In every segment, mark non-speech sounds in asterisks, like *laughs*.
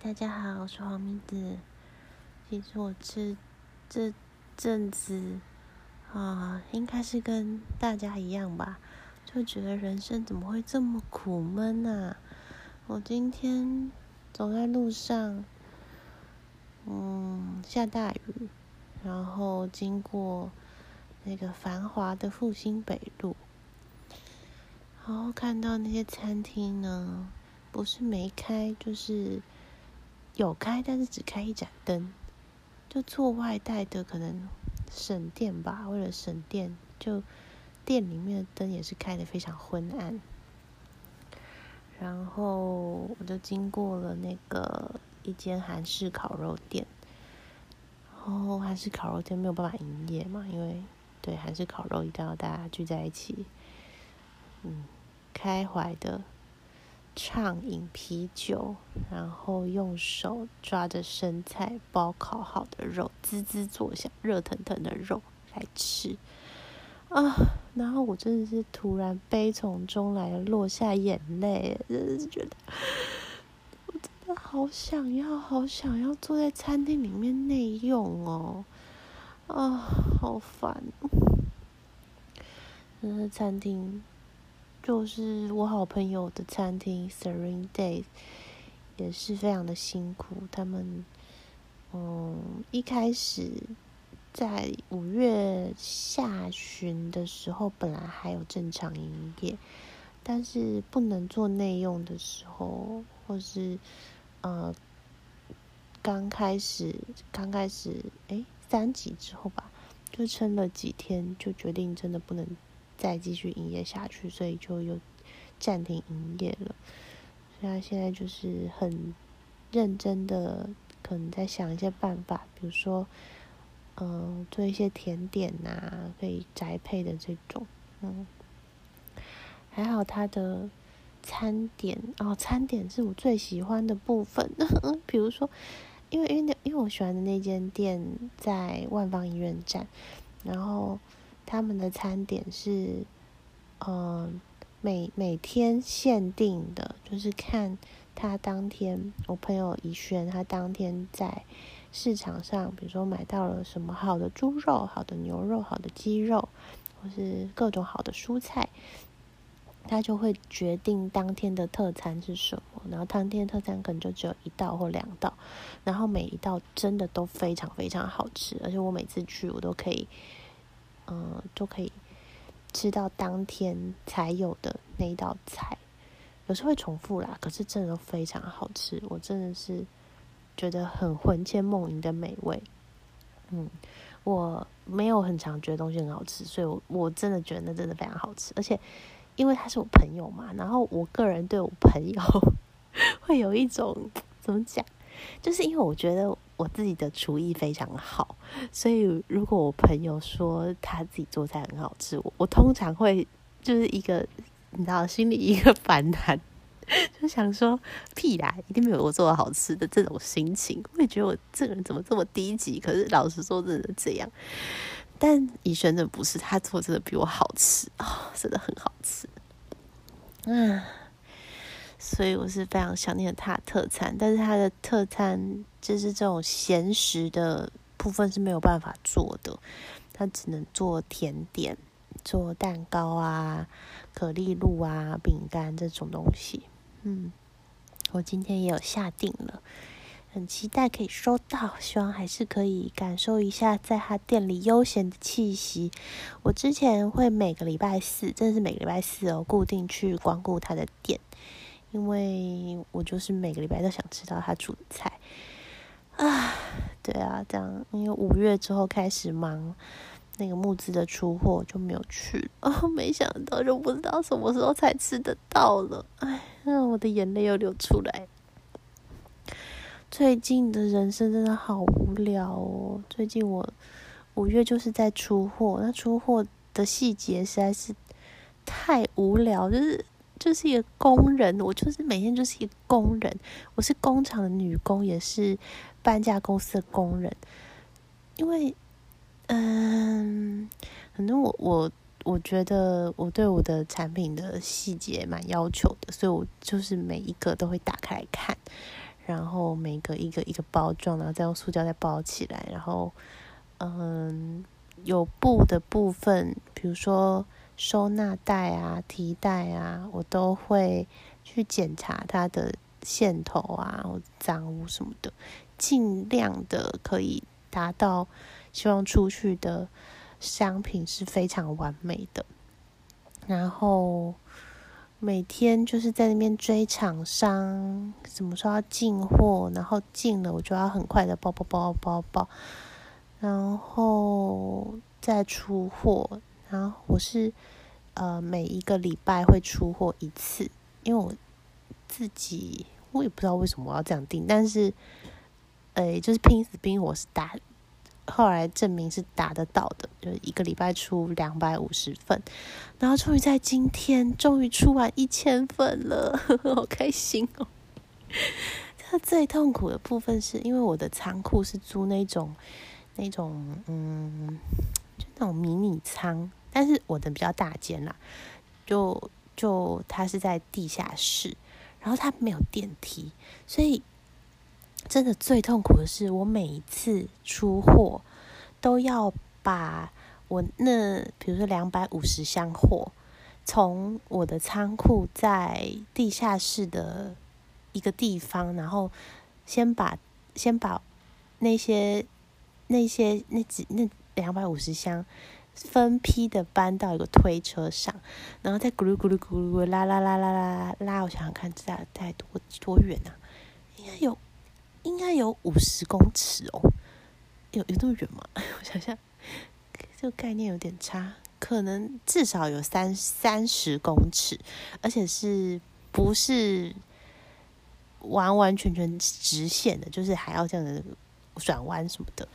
大家好，我是黄明子。其实我这这阵子啊，应该是跟大家一样吧，就觉得人生怎么会这么苦闷啊？我今天走在路上，嗯，下大雨，然后经过那个繁华的复兴北路，然后看到那些餐厅呢，不是没开，就是有开，但是只开一盏灯，就做外带的可能省电吧，为了省电，就店里面的灯也是开的非常昏暗。然后我就经过了那个一间韩式烤肉店，然后韩式烤肉店没有办法营业嘛，因为对韩式烤肉一定要大家聚在一起，嗯，开怀的畅饮啤酒，然后用手抓着生菜包烤好的肉，滋滋作响，热腾腾的肉来吃。啊！然后我真的是突然悲从中来落下眼泪，真的是觉得我真的好想要，好想要坐在餐厅里面内用哦！啊，好烦！那餐厅就是我好朋友的餐厅，Serene Days，也是非常的辛苦。他们嗯，一开始。在五月下旬的时候，本来还有正常营业，但是不能做内用的时候，或是呃刚开始刚开始哎三级之后吧，就撑了几天，就决定真的不能再继续营业下去，所以就又暂停营业了。所以他现在就是很认真的，可能在想一些办法，比如说。嗯，做一些甜点呐，可以宅配的这种，嗯，还好他的餐点哦，餐点是我最喜欢的部分。*laughs* 比如说，因为因为因为我喜欢的那间店在万方医院站，然后他们的餐点是，嗯，每每天限定的，就是看他当天，我朋友怡轩他当天在。市场上，比如说买到了什么好的猪肉、好的牛肉、好的鸡肉，或是各种好的蔬菜，他就会决定当天的特餐是什么。然后当天特餐可能就只有一道或两道，然后每一道真的都非常非常好吃，而且我每次去我都可以，嗯，都可以吃到当天才有的那一道菜。有时候会重复啦，可是真的非常好吃，我真的是。觉得很魂牵梦萦的美味，嗯，我没有很常觉得东西很好吃，所以我我真的觉得那真的非常好吃，而且因为他是我朋友嘛，然后我个人对我朋友 *laughs* 会有一种怎么讲，就是因为我觉得我自己的厨艺非常好，所以如果我朋友说他自己做菜很好吃，我我通常会就是一个你知道心里一个反弹。*laughs* 就想说屁啦，一定没有我做的好吃的这种心情。我也觉得我这个人怎么这么低级？可是老实说，真的这样。但以轩的不是，他做真的比我好吃啊，真的很好吃。嗯，所以我是非常想念他的特餐，但是他的特餐就是这种闲食的部分是没有办法做的，他只能做甜点，做蛋糕啊、可丽露啊、饼干这种东西。嗯，我今天也有下定了，很期待可以收到，希望还是可以感受一下在他店里悠闲的气息。我之前会每个礼拜四，真的是每个礼拜四哦，固定去光顾他的店，因为我就是每个礼拜都想吃到他煮的菜啊。对啊，这样因为五月之后开始忙。那个木资的出货就没有去 *laughs* 哦，没想到就不知道什么时候才吃得到了，哎，我的眼泪又流出来。最近的人生真的好无聊哦。最近我五月就是在出货，那出货的细节实在是太无聊，就是就是一个工人，我就是每天就是一个工人，我是工厂的女工，也是搬家公司的工人，因为。嗯，反正我我我觉得我对我的产品的细节蛮要求的，所以我就是每一个都会打开来看，然后每个一个一个包装，然后再用塑胶袋包起来，然后嗯，有布的部分，比如说收纳袋啊、提袋啊，我都会去检查它的线头啊、脏污什么的，尽量的可以达到希望出去的商品是非常完美的，然后。每天就是在那边追厂商，什么时候要进货，然后进了我就要很快的包包包包包，然后再出货。然后我是呃每一个礼拜会出货一次，因为我自己我也不知道为什么我要这样定，但是诶就是拼死拼活是打。后来证明是达得到的，就是一个礼拜出两百五十份，然后终于在今天终于出完一千份了，*laughs* 好开心哦！*laughs* 这最痛苦的部分是因为我的仓库是租那种那种嗯，就那种迷你仓，但是我的比较大间啦，就就它是在地下室，然后它没有电梯，所以。真的最痛苦的是，我每一次出货都要把我那比如说两百五十箱货，从我的仓库在地下室的一个地方，然后先把先把那些那些那几那两百五十箱分批的搬到一个推车上，然后再咕噜咕噜咕噜拉拉拉拉拉拉，我想想看，这大概多多远啊？应该有。应该有五十公尺哦，有有那么远吗？我想想，这个概念有点差，可能至少有三三十公尺，而且是不是完完全全直线的，就是还要这样的转弯什么的，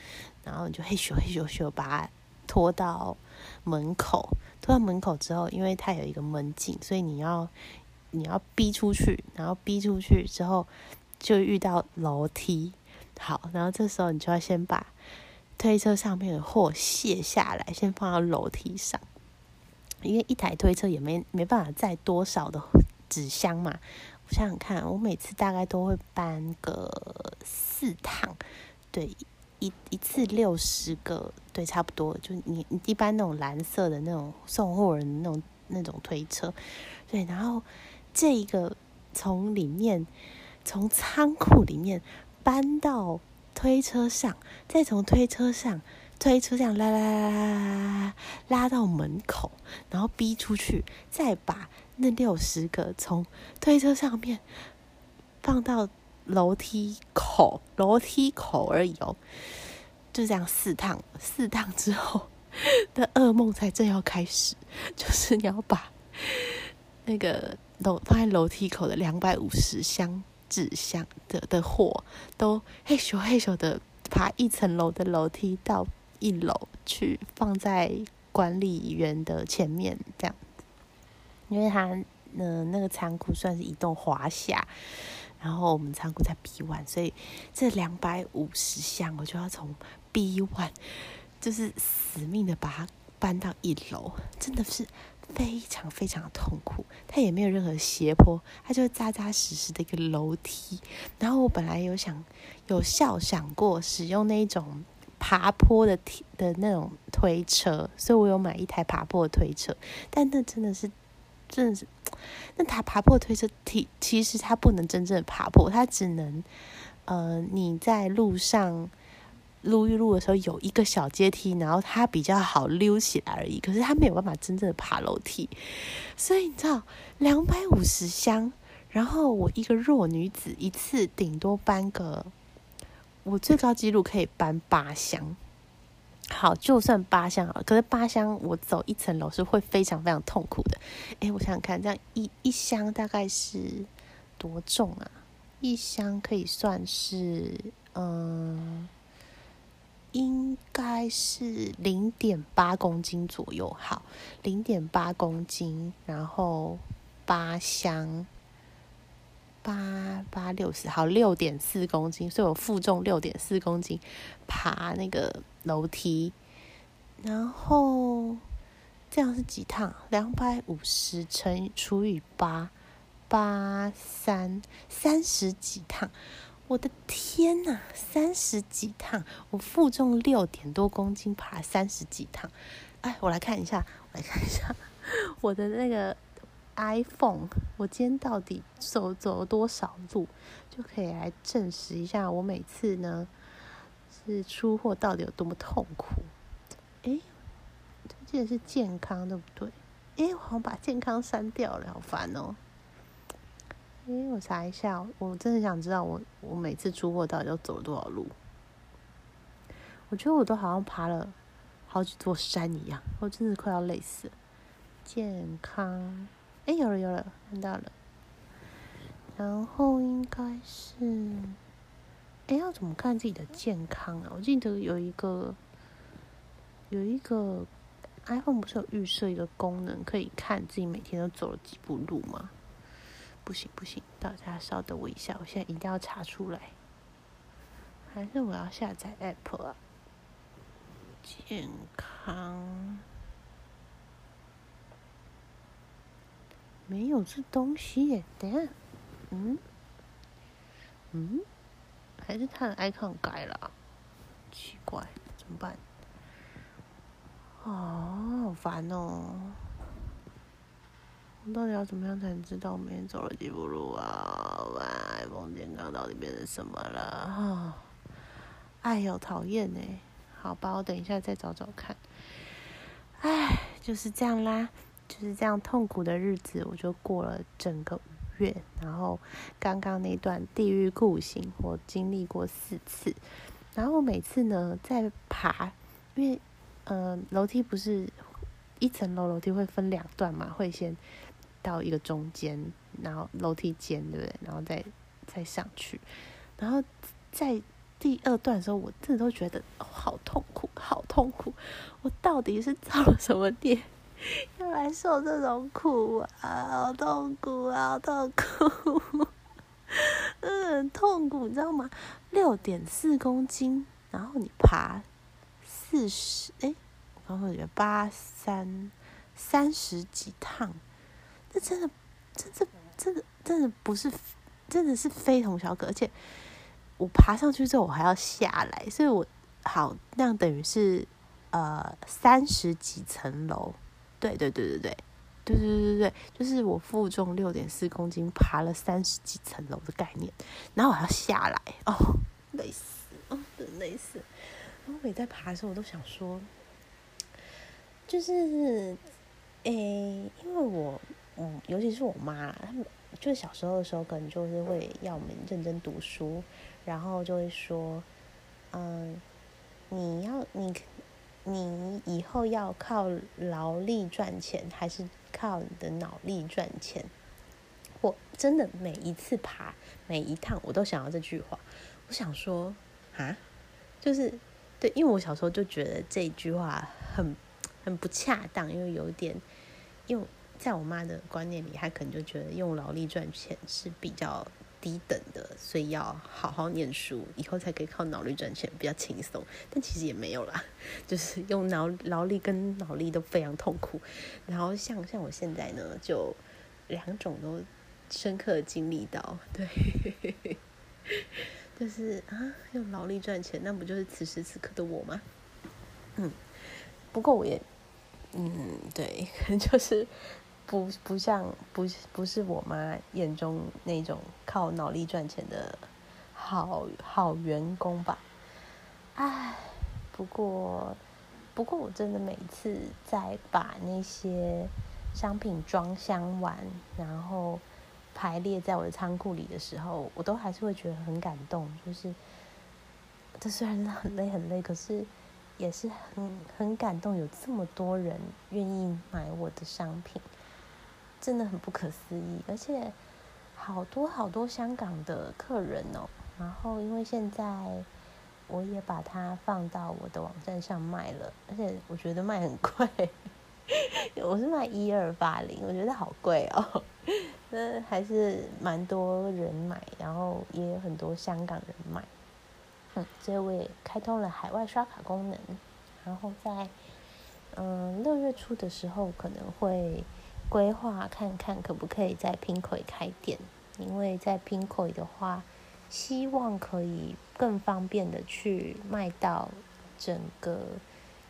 然后你就嘿咻嘿咻咻把拖到门口，拖到门口之后，因为它有一个门禁，所以你要你要逼出去，然后逼出去之后。就遇到楼梯，好，然后这时候你就要先把推车上面的货卸下来，先放到楼梯上，因为一台推车也没没办法载多少的纸箱嘛。我想想看，我每次大概都会搬个四趟，对，一一次六十个，对，差不多。就你你一般那种蓝色的那种送货人那种那种推车，对，然后这一个从里面。从仓库里面搬到推车上，再从推车上推车这样拉拉拉拉拉到门口，然后逼出去，再把那六十个从推车上面放到楼梯口，楼梯口而已哦，就这样四趟，四趟之后的噩梦才正要开始，就是你要把那个楼放在楼梯口的两百五十箱。纸箱的的货都嘿咻嘿咻的爬一层楼的楼梯到一楼去，放在管理员的前面这样因为他呃那个仓库算是一栋华夏，然后我们仓库在 B one，所以这两百五十箱我就要从 B one 就是死命的把它搬到一楼，真的是。非常非常的痛苦，它也没有任何斜坡，它就扎扎实实的一个楼梯。然后我本来有想有笑想过使用那一种爬坡的梯的那种推车，所以我有买一台爬坡的推车。但那真的是，真的是，那他爬坡推车，其其实他不能真正爬坡，他只能，呃，你在路上。撸一撸的时候有一个小阶梯，然后它比较好溜起来而已。可是他没有办法真正的爬楼梯，所以你知道，两百五十箱，然后我一个弱女子一次顶多搬个，我最高纪录可以搬八箱。好，就算八箱好了，可是八箱我走一层楼是会非常非常痛苦的。诶，我想想看，这样一一箱大概是多重啊？一箱可以算是嗯。应该是零点八公斤左右，好，零点八公斤，然后八箱，八八六十，好，六点四公斤，所以我负重六点四公斤爬那个楼梯，然后这样是几趟？两百五十乘除以八，八三三十几趟。我的天呐，三十几趟，我负重六点多公斤，爬三十几趟。哎，我来看一下，我来看一下 *laughs* 我的那个 iPhone，我今天到底走走了多少路，就可以来证实一下我每次呢是出货到底有多么痛苦。哎，记得是健康对不对？哎，我好像把健康删掉了，好烦哦。哎，我查一下，我真的想知道我我每次出货到底要走了多少路。我觉得我都好像爬了。好几座山一样，我真的快要累死了。健康，哎，有了有了，看到了。然后应该是，哎，要怎么看自己的健康啊？我记得有一个，有一个 iPhone 不是有预设一个功能，可以看自己每天都走了几步路吗？不行不行，大家稍等我一下，我现在一定要查出来。还是我要下载 App 啊？健康没有这东西耶，等下，嗯嗯，还是他的 icon 改了，奇怪，怎么办？哦，好烦哦！我到底要怎么样才能知道我每天走了几步路啊？哇，iPhone 健康到底变成什么了？啊，哎呦，讨厌呢！好吧，我等一下再找找看。唉，就是这样啦，就是这样痛苦的日子，我就过了整个月。然后刚刚那段地狱酷刑，我经历过四次。然后每次呢，在爬，因为嗯，楼梯不是一层楼楼梯会分两段嘛，会先到一个中间，然后楼梯间，对不对？然后再再上去，然后在。第二段的时候，我真的都觉得好痛苦，好痛苦！我到底是造了什么孽，*laughs* 要来受这种苦啊？好痛苦啊，好痛苦，嗯，痛苦，你知道吗？六点四公斤，然后你爬四十，哎，我刚刚觉得八三三十几趟，这真的，这这真的真的不是，真的是非同小可，而且。我爬上去之后，我还要下来，所以我好那样等于是呃三十几层楼，对对对对对对对对对就是我负重六点四公斤爬了三十几层楼的概念然后我要下来哦累死哦真累死。然后每在爬的时候我都想说就是诶因为我嗯尤其是我妈他们就小时候的时候可能就是会要我们认真读书然后就会说嗯你要你你以后要靠劳力赚钱，还是靠你的脑力赚钱？我真的每一次爬每一趟，我都想要这句话。我想说啊，就是对，因为我小时候就觉得这句话很很不恰当，因为有点，因为在我妈的观念里，她可能就觉得用劳力赚钱是比较。低等的，所以要好好念书，以后才可以靠脑力赚钱，比较轻松。但其实也没有啦，*laughs* 就是用脑劳力跟脑力都非常痛苦。然后像像我现在呢，就两种都深刻经历到，对，*laughs* 就是啊，用劳力赚钱，那不就是此时此刻的我吗？嗯，不过我也，嗯，对，可 *laughs* 能就是。不不像不不是我妈眼中那种靠脑力赚钱的好好员工吧，唉，不过不过我真的每次在把那些商品装箱完，然后排列在我的仓库里的时候，我都还是会觉得很感动。就是这虽然很累很累，可是也是很很感动，有这么多人愿意买我的商品。真的很不可思议，而且好多好多香港的客人哦。然后因为现在我也把它放到我的网站上卖了，而且我觉得卖很贵，我是卖一二八零，我觉得好贵哦。*laughs* 那还是蛮多人买，然后也有很多香港人买。嗯，所以我也开通了海外刷卡功能，然后在嗯六月初的时候可能会。规划看看可不可以在 p i n k o 开店，因为在 p i n k o 的话，希望可以更方便的去卖到整个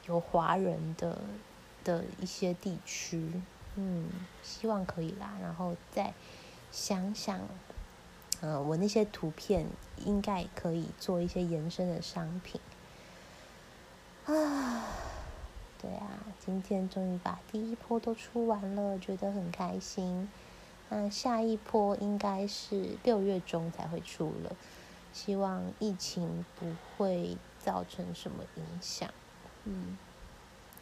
有华人的的一些地区，嗯，希望可以啦。然后再想想，呃，我那些图片应该可以做一些延伸的商品。啊，对啊，今天终于把第一波都出完了，觉得很开心。那下一波应该是六月中才会出了，希望疫情不会造成什么影响。嗯，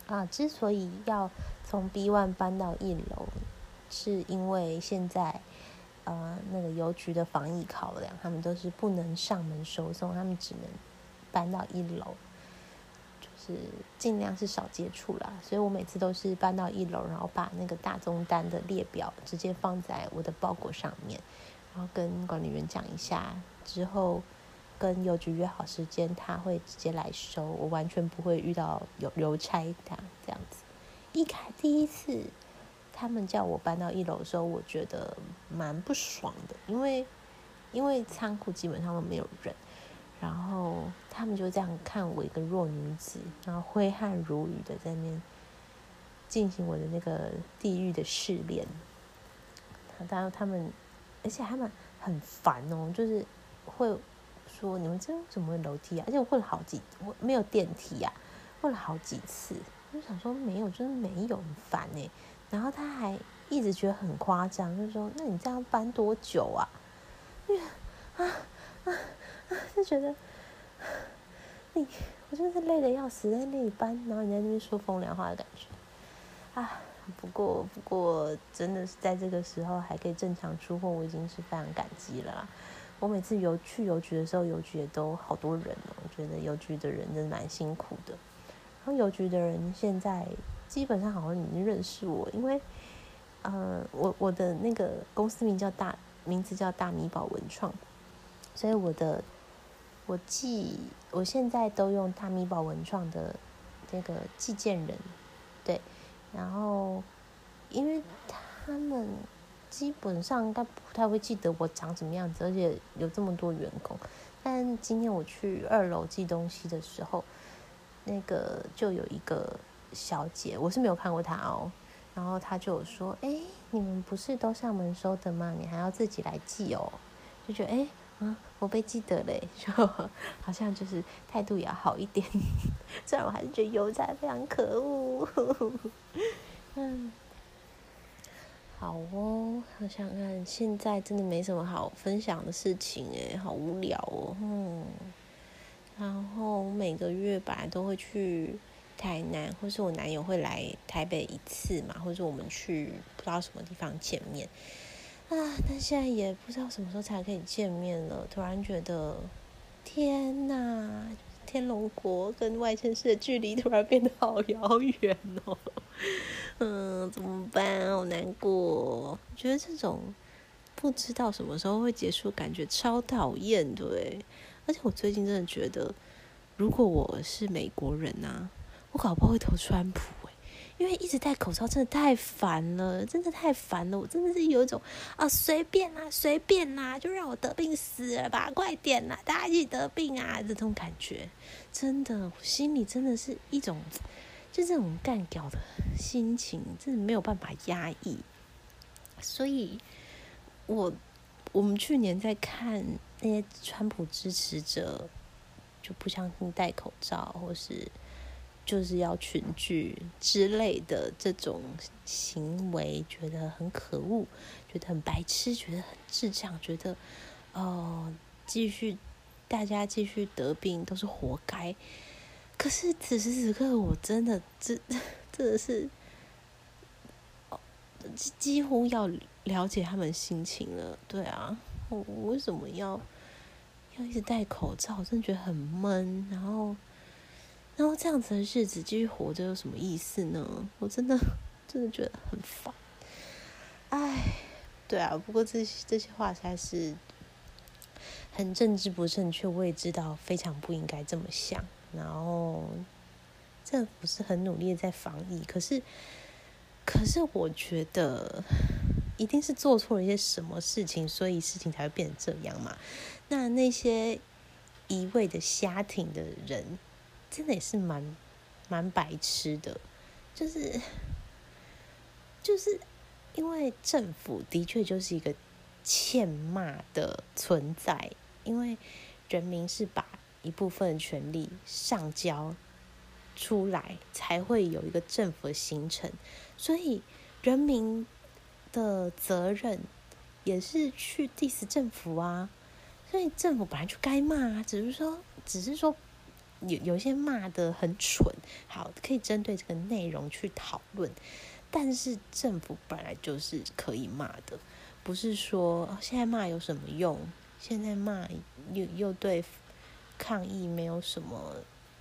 啊，之所以要从 B one 搬到一楼，是因为现在呃那个邮局的防疫考量，他们都是不能上门收送，他们只能搬到一楼。是尽量是少接触啦，所以我每次都是搬到一楼，然后把那个大宗单的列表直接放在我的包裹上面，然后跟管理员讲一下，之后跟邮局约好时间，他会直接来收，我完全不会遇到邮邮差他这样子。一开第一次他们叫我搬到一楼的时候，我觉得蛮不爽的，因为因为仓库基本上都没有人。然后他们就这样看我一个弱女子，然后挥汗如雨的在那进行我的那个地狱的试炼。当然他们，而且他们很烦哦，就是会说你们这怎么楼梯啊？而且我问了好几，我没有电梯啊，问了好几次，我就想说没有，就是没有，很烦哎。然后他还一直觉得很夸张，就说那你这样搬多久啊？啊 *laughs* 啊！*laughs* 就觉得你，我真的是累的要死，在那里搬，然后你在那边说风凉话的感觉啊。不过，不过，真的是在这个时候还可以正常出货，我已经是非常感激了啦。我每次邮去邮局的时候，邮局也都好多人哦，我觉得邮局的人真的蛮辛苦的。然后邮局的人现在基本上好像已经认识我，因为，呃，我我的那个公司名叫大，名字叫大米宝文创，所以我的。我寄，我现在都用大米宝文创的这个寄件人，对，然后因为他们基本上应该不太会记得我长什么样子，而且有这么多员工。但今天我去二楼寄东西的时候，那个就有一个小姐，我是没有看过她哦，然后她就说：“哎，你们不是都上门收的吗？你还要自己来寄哦？”就觉得哎。我被记得嘞，*laughs* 就好像就是态度也要好一点，*laughs* 虽然我还是觉得邮差非常可恶。*laughs* 嗯，好哦，我想看，现在真的没什么好分享的事情诶，好无聊哦。嗯，然后每个月本来都会去台南，或是我男友会来台北一次嘛，或者我们去不知道什么地方见面。啊！但现在也不知道什么时候才可以见面了。突然觉得，天哪！天龙国跟外县市的距离突然变得好遥远哦。嗯，怎么办？好难过。觉得这种不知道什么时候会结束，感觉超讨厌，对。而且我最近真的觉得，如果我是美国人呐，我搞不好会投川普。因为一直戴口罩真的太烦了，真的太烦了。我真的是有一种啊，随便啦，随便啦，就让我得病死了吧，快点啦，大家一起得病啊，这种感觉，真的，我心里真的是一种，就这种干掉的心情，真的没有办法压抑。所以，我我们去年在看那些川普支持者就不相信戴口罩，或是。就是要群聚之类的这种行为，觉得很可恶，觉得很白痴，觉得很智障，觉得哦，继续大家继续得病都是活该。可是此时此刻，我真的真 *laughs* 真的是几乎要了解他们心情了。对啊，我为什么要要一直戴口罩？真的觉得很闷，然后。然后这样子的日子继续活着有什么意思呢？我真的真的觉得很烦。唉，对啊，不过这些这些话实在是很政治不正确，我也知道非常不应该这么想。然后政府是很努力的在防疫，可是可是我觉得一定是做错了一些什么事情，所以事情才会变成这样嘛。那那些一味的瞎挺的人，真的也是蛮蛮白痴的，就是就是因为政府的确就是一个欠骂的存在，因为人民是把一部分权利上交。出来才会有一个政府的形成，所以人民的责任也是去 diss 政府啊，所以政府本来就该骂啊，只是说，只是说有有些骂的很蠢，好，可以针对这个内容去讨论，但是政府本来就是可以骂的，不是说现在骂有什么用？现在骂又又对抗议没有什么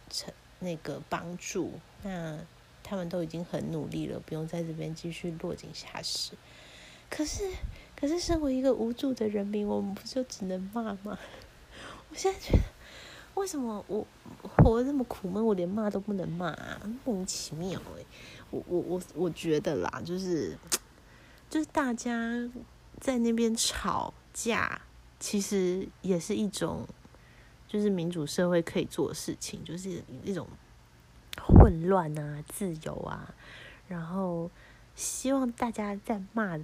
成。那个帮助，那他们都已经很努力了，不用在这边继续落井下石。可是，可是，身为一个无助的人民，我们不就只能骂吗？*laughs* 我现在觉得，为什么我活得这么苦闷，我连骂都不能骂，啊莫名其妙哎！我我我我觉得啦，就是就是大家在那边吵架，其实也是一种。就是民主社会可以做的事情，就是一种混乱啊、自由啊，然后希望大家在骂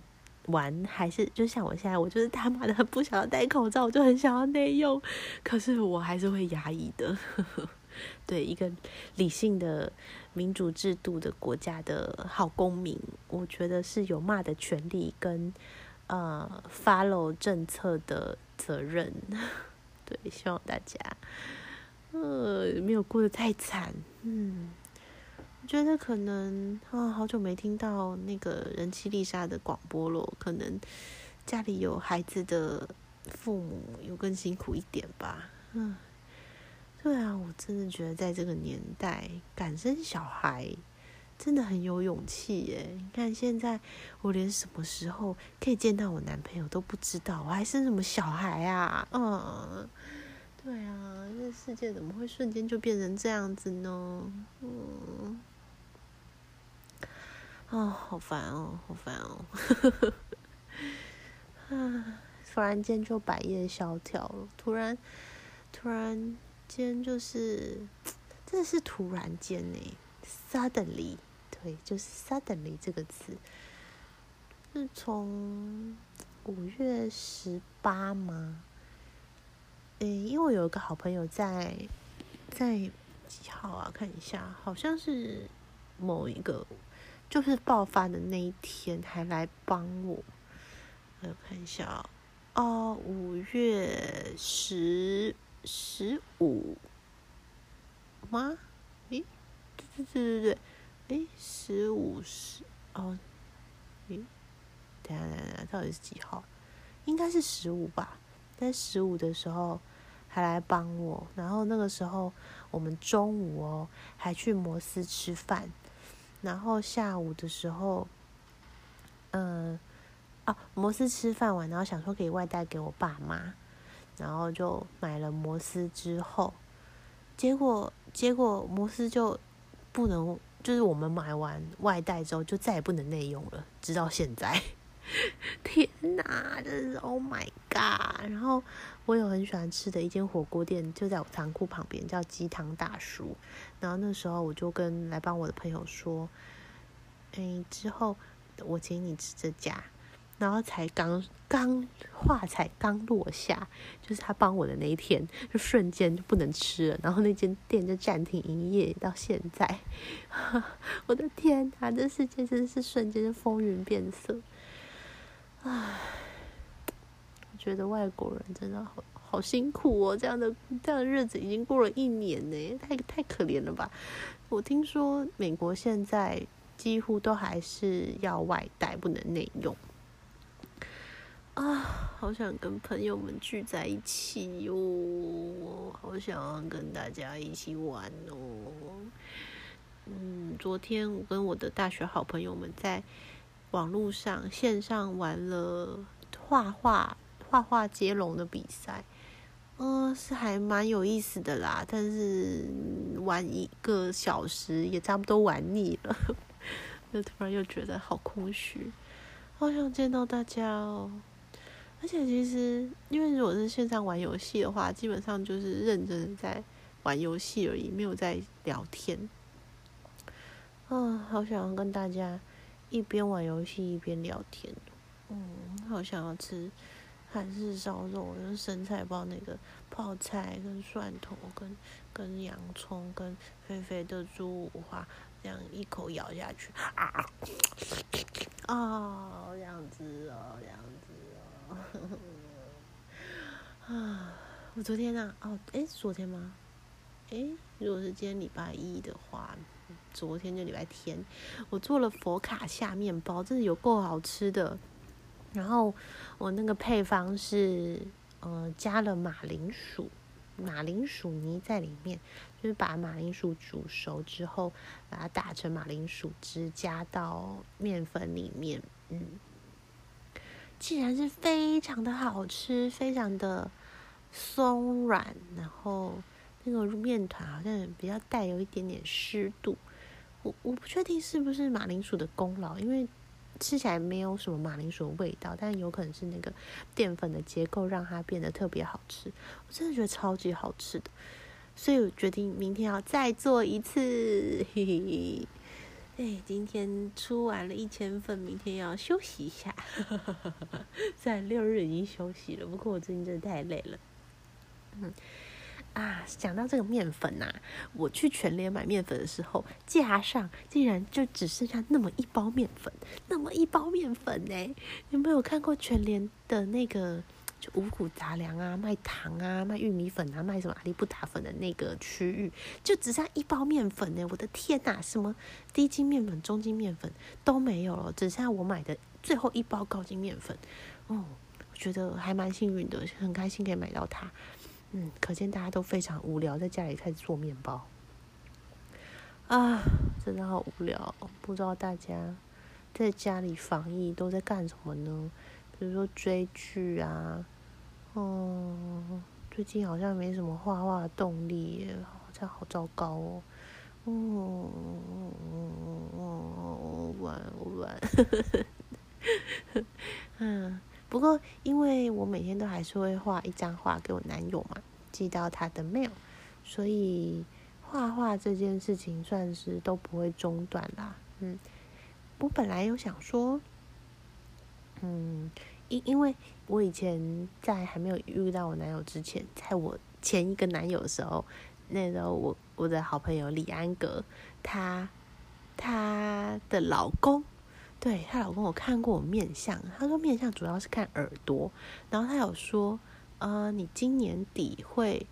玩，还是就像我现在，我就是他妈的很不想要戴口罩，我就很想要内用，可是我还是会压抑的。*laughs* 对一个理性的民主制度的国家的好公民，我觉得是有骂的权利跟呃 follow 政策的责任。*laughs* 对，希望大家，呃，没有过得太惨。嗯，觉得可能啊，好久没听到那个人气丽莎的广播了。可能家里有孩子的父母有更辛苦一点吧。嗯，对啊，我真的觉得在这个年代敢生小孩真的很有勇气耶。你看现在我连什么时候可以见到我男朋友都不知道，我还生什么小孩啊？嗯。对啊，这世界怎么会瞬间就变成这样子呢？嗯，啊，好烦哦，好烦哦，*laughs* 啊，突然间就百业萧条了，突然，突然间就是，真的是突然间呢，suddenly，对，就是 suddenly 这个词，是从五月十八吗？诶，因为我有一个好朋友在在几号啊？看一下，好像是某一个就是爆发的那一天，还来帮我。我看一下哦，五月十十五吗？诶，对对对对对，诶，十五十哦，诶，等下等下，到底是几号？应该是十五吧。在十五的时候还来帮我，然后那个时候我们中午哦还去摩斯吃饭，然后下午的时候，嗯，啊摩斯吃饭完，然后想说可以外带给我爸妈，然后就买了摩斯之后，结果结果摩斯就不能，就是我们买完外带之后就再也不能内用了，直到现在。*laughs* 天哪，真是 Oh my God！然后我有很喜欢吃的一间火锅店，就在我仓库旁边，叫鸡汤大叔。然后那时候我就跟来帮我的朋友说：“哎，之后我请你吃这家。”然后才刚刚话才刚落下，就是他帮我的那一天，就瞬间就不能吃了。然后那间店就暂停营业到现在。*laughs* 我的天哪，这世界真的是瞬间就风云变色。唉，我觉得外国人真的好好辛苦哦，这样的这样的日子已经过了一年呢，太太可怜了吧？我听说美国现在几乎都还是要外带，不能内用。啊，好想跟朋友们聚在一起哟，好想跟大家一起玩哦。嗯，昨天我跟我的大学好朋友们在。网络上线上玩了画画画画接龙的比赛，嗯，是还蛮有意思的啦。但是玩一个小时也差不多玩腻了，*laughs* 就突然又觉得好空虚好想见到大家哦！而且其实，因为如果是线上玩游戏的话，基本上就是认真的在玩游戏而已，没有在聊天。啊，好想要跟大家一边玩游戏一边聊天。嗯，好想要吃韩式烧肉，就是生菜包那个泡菜，跟蒜头，跟跟洋葱，跟肥肥的猪五花，这样一口咬下去，啊啊，这样子哦，这样子哦，*laughs* 啊，我昨天啊，哦，诶，昨天吗？诶，如果是今天礼拜一的话。昨天就礼拜天，我做了佛卡夏面包，真的有够好吃的。然后我那个配方是，呃，加了马铃薯，马铃薯泥在里面，就是把马铃薯煮熟之后，把它打成马铃薯汁，加到面粉里面。嗯，竟然是非常的好吃，非常的松软，然后那个面团好像比较带有一点点湿度。我我不确定是不是马铃薯的功劳，因为吃起来没有什么马铃薯的味道，但有可能是那个淀粉的结构让它变得特别好吃。我真的觉得超级好吃的，所以我决定明天要再做一次。嘿嘿，哎，今天出完了一千份，明天要休息一下。*laughs* 虽然六日已经休息了，不过我最近真的太累了。嗯。啊，讲到这个面粉呐，我去全联买面粉的时候，架上竟然就只剩下那么一包面粉，那么一包面粉呢？有没有看过全联的那个就五谷杂粮啊，卖糖啊，卖玉米粉啊，卖什么阿里不达粉的那个区域，就只剩一包面粉呢？我的天呐，什么低筋面粉、中筋面粉都没有了，只剩下我买的最后一包高筋面粉。哦，我觉得还蛮幸运的，很开心可以买到它。嗯，可见大家都非常无聊，在家里开始做面包啊，真的好无聊。不知道大家在家里防疫都在干什么呢？比如说追剧啊，哦，最近好像没什么画画的动力，这样好糟糕哦。哦，玩玩，嗯。不过，因为我每天都还是会画一张画给我男友嘛，寄到他的 mail，所以画画这件事情算是都不会中断啦。嗯，我本来有想说，嗯，因因为我以前在还没有遇到我男友之前，在我前一个男友的时候，那时候我我的好朋友李安格，他他的老公。对她老公，我看过我面相，他说面相主要是看耳朵，然后他有说，呃，你今年底会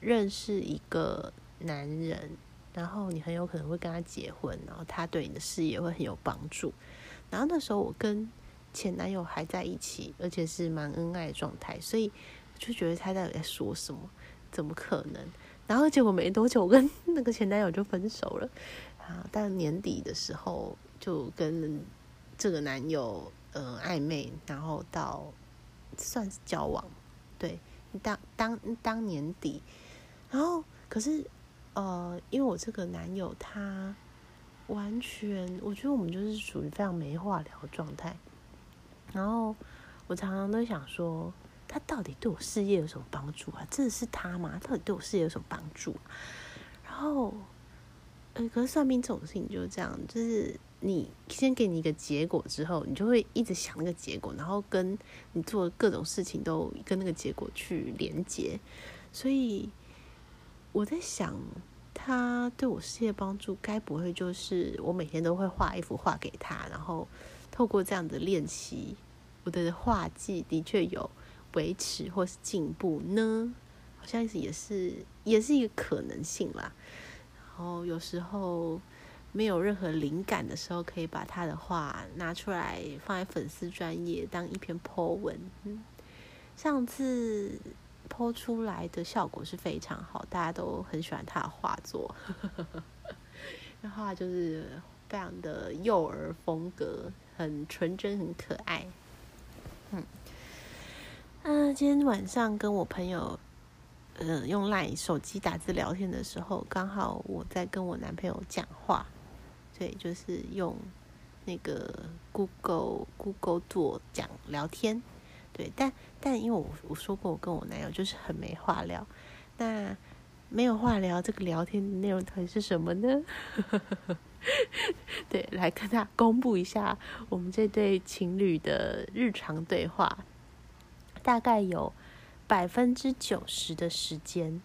认识一个男人，然后你很有可能会跟他结婚，然后他对你的事业会很有帮助。然后那时候我跟前男友还在一起，而且是蛮恩爱的状态，所以就觉得他到底在说什么？怎么可能？然后结果没多久，我跟 *laughs* 那个前男友就分手了啊！但年底的时候。就跟这个男友呃暧昧，然后到算是交往，对，当当当年底，然后可是呃，因为我这个男友他完全，我觉得我们就是属于非常没话聊的状态，然后我常常都想说，他到底对我事业有什么帮助啊？真的是他吗？到底对我事业有什么帮助？然后，呃，可是算命这种事情就是这样，就是。你先给你一个结果之后，你就会一直想那个结果，然后跟你做各种事情都跟那个结果去连接。所以我在想，他对我事业帮助，该不会就是我每天都会画一幅画给他，然后透过这样的练习，我的画技的确有维持或是进步呢？好像也是也是一个可能性啦。然后有时候。没有任何灵感的时候，可以把他的话拿出来放在粉丝专业当一篇 po 文。上次 po 出来的效果是非常好，大家都很喜欢他的画作。*laughs* 那画就是非常的幼儿风格，很纯真，很可爱。嗯，啊，今天晚上跟我朋友，嗯，用 LINE 手机打字聊天的时候，刚好我在跟我男朋友讲话。对，就是用那个 Google Google 做讲聊天，对，但但因为我我说过我跟我男友就是很没话聊，那没有话聊，这个聊天的内容到底是什么呢？*laughs* 对，来跟大家公布一下我们这对情侣的日常对话，大概有百分之九十的时间，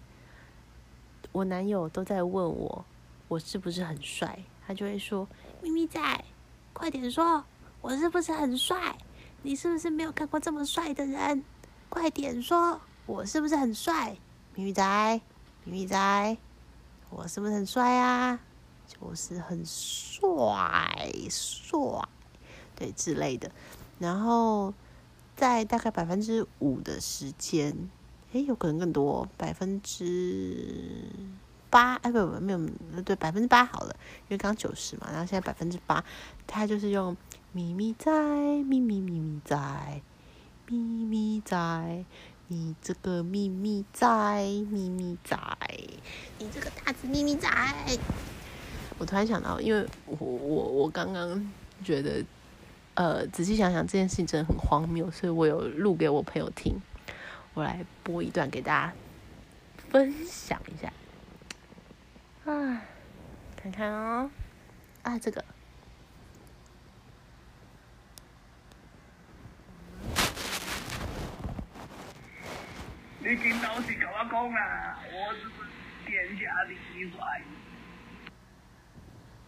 我男友都在问我我是不是很帅，他就会说：“咪咪仔，快点说，我是不是很帅？你是不是没有看过这么帅的人？快点说，我是不是很帅？咪咪仔，咪咪仔，我是不是很帅啊？”就是很帅帅，对之类的。然后在大概百分之五的时间，诶，有可能更多，百分之八，哎，不不没有，对，百分之八好了，因为刚九十嘛，然后现在百分之八，他就是用咪咪仔，咪咪咪咪仔，咪咪仔，你这个咪咪仔，咪咪仔，你这个大只咪咪仔。我突然想到，因为我我我刚刚觉得，呃，仔细想想这件事情真的很荒谬，所以我有录给我朋友听，我来播一段给大家分享一下。啊，看看哦，啊，这个。你今老是跟我讲啦，我是天下第一帅。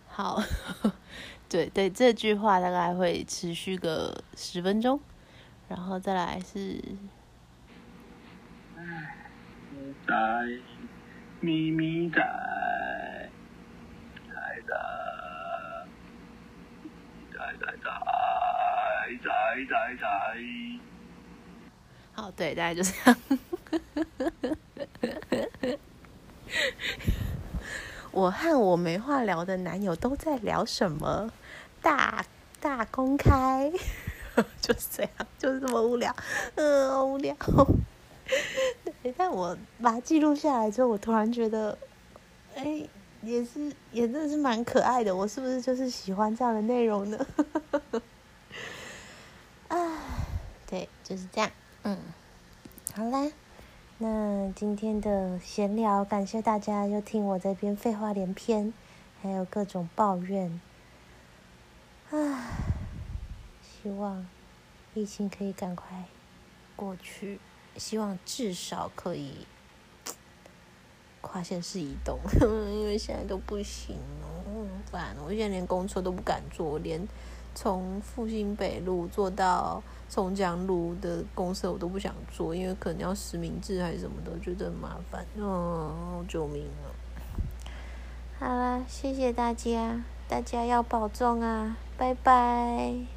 好，*laughs* 对对，这句话大概会持续个十分钟，然后再来是。唉，在咪咪在。好，对，大概就这样。我和我没话聊的男友都在聊什么？大大公开，*laughs* 就是这样，就是这么无聊，嗯，无聊。*laughs* 对，但我把它记录下来之后，我突然觉得，哎，也是，也真的是蛮可爱的。我是不是就是喜欢这样的内容呢？*laughs* 啊，对，就是这样。嗯，好啦。那今天的闲聊，感谢大家又听我这边废话连篇，还有各种抱怨。唉，希望疫情可以赶快过去，希望至少可以跨县市移动，*laughs* 因为现在都不行哦，烦！我现在连公车都不敢坐，连从复兴北路坐到。松江路的公司我都不想坐，因为可能要实名制还是什么的，觉得很麻烦。哦，救命啊！好啦，谢谢大家，大家要保重啊，拜拜。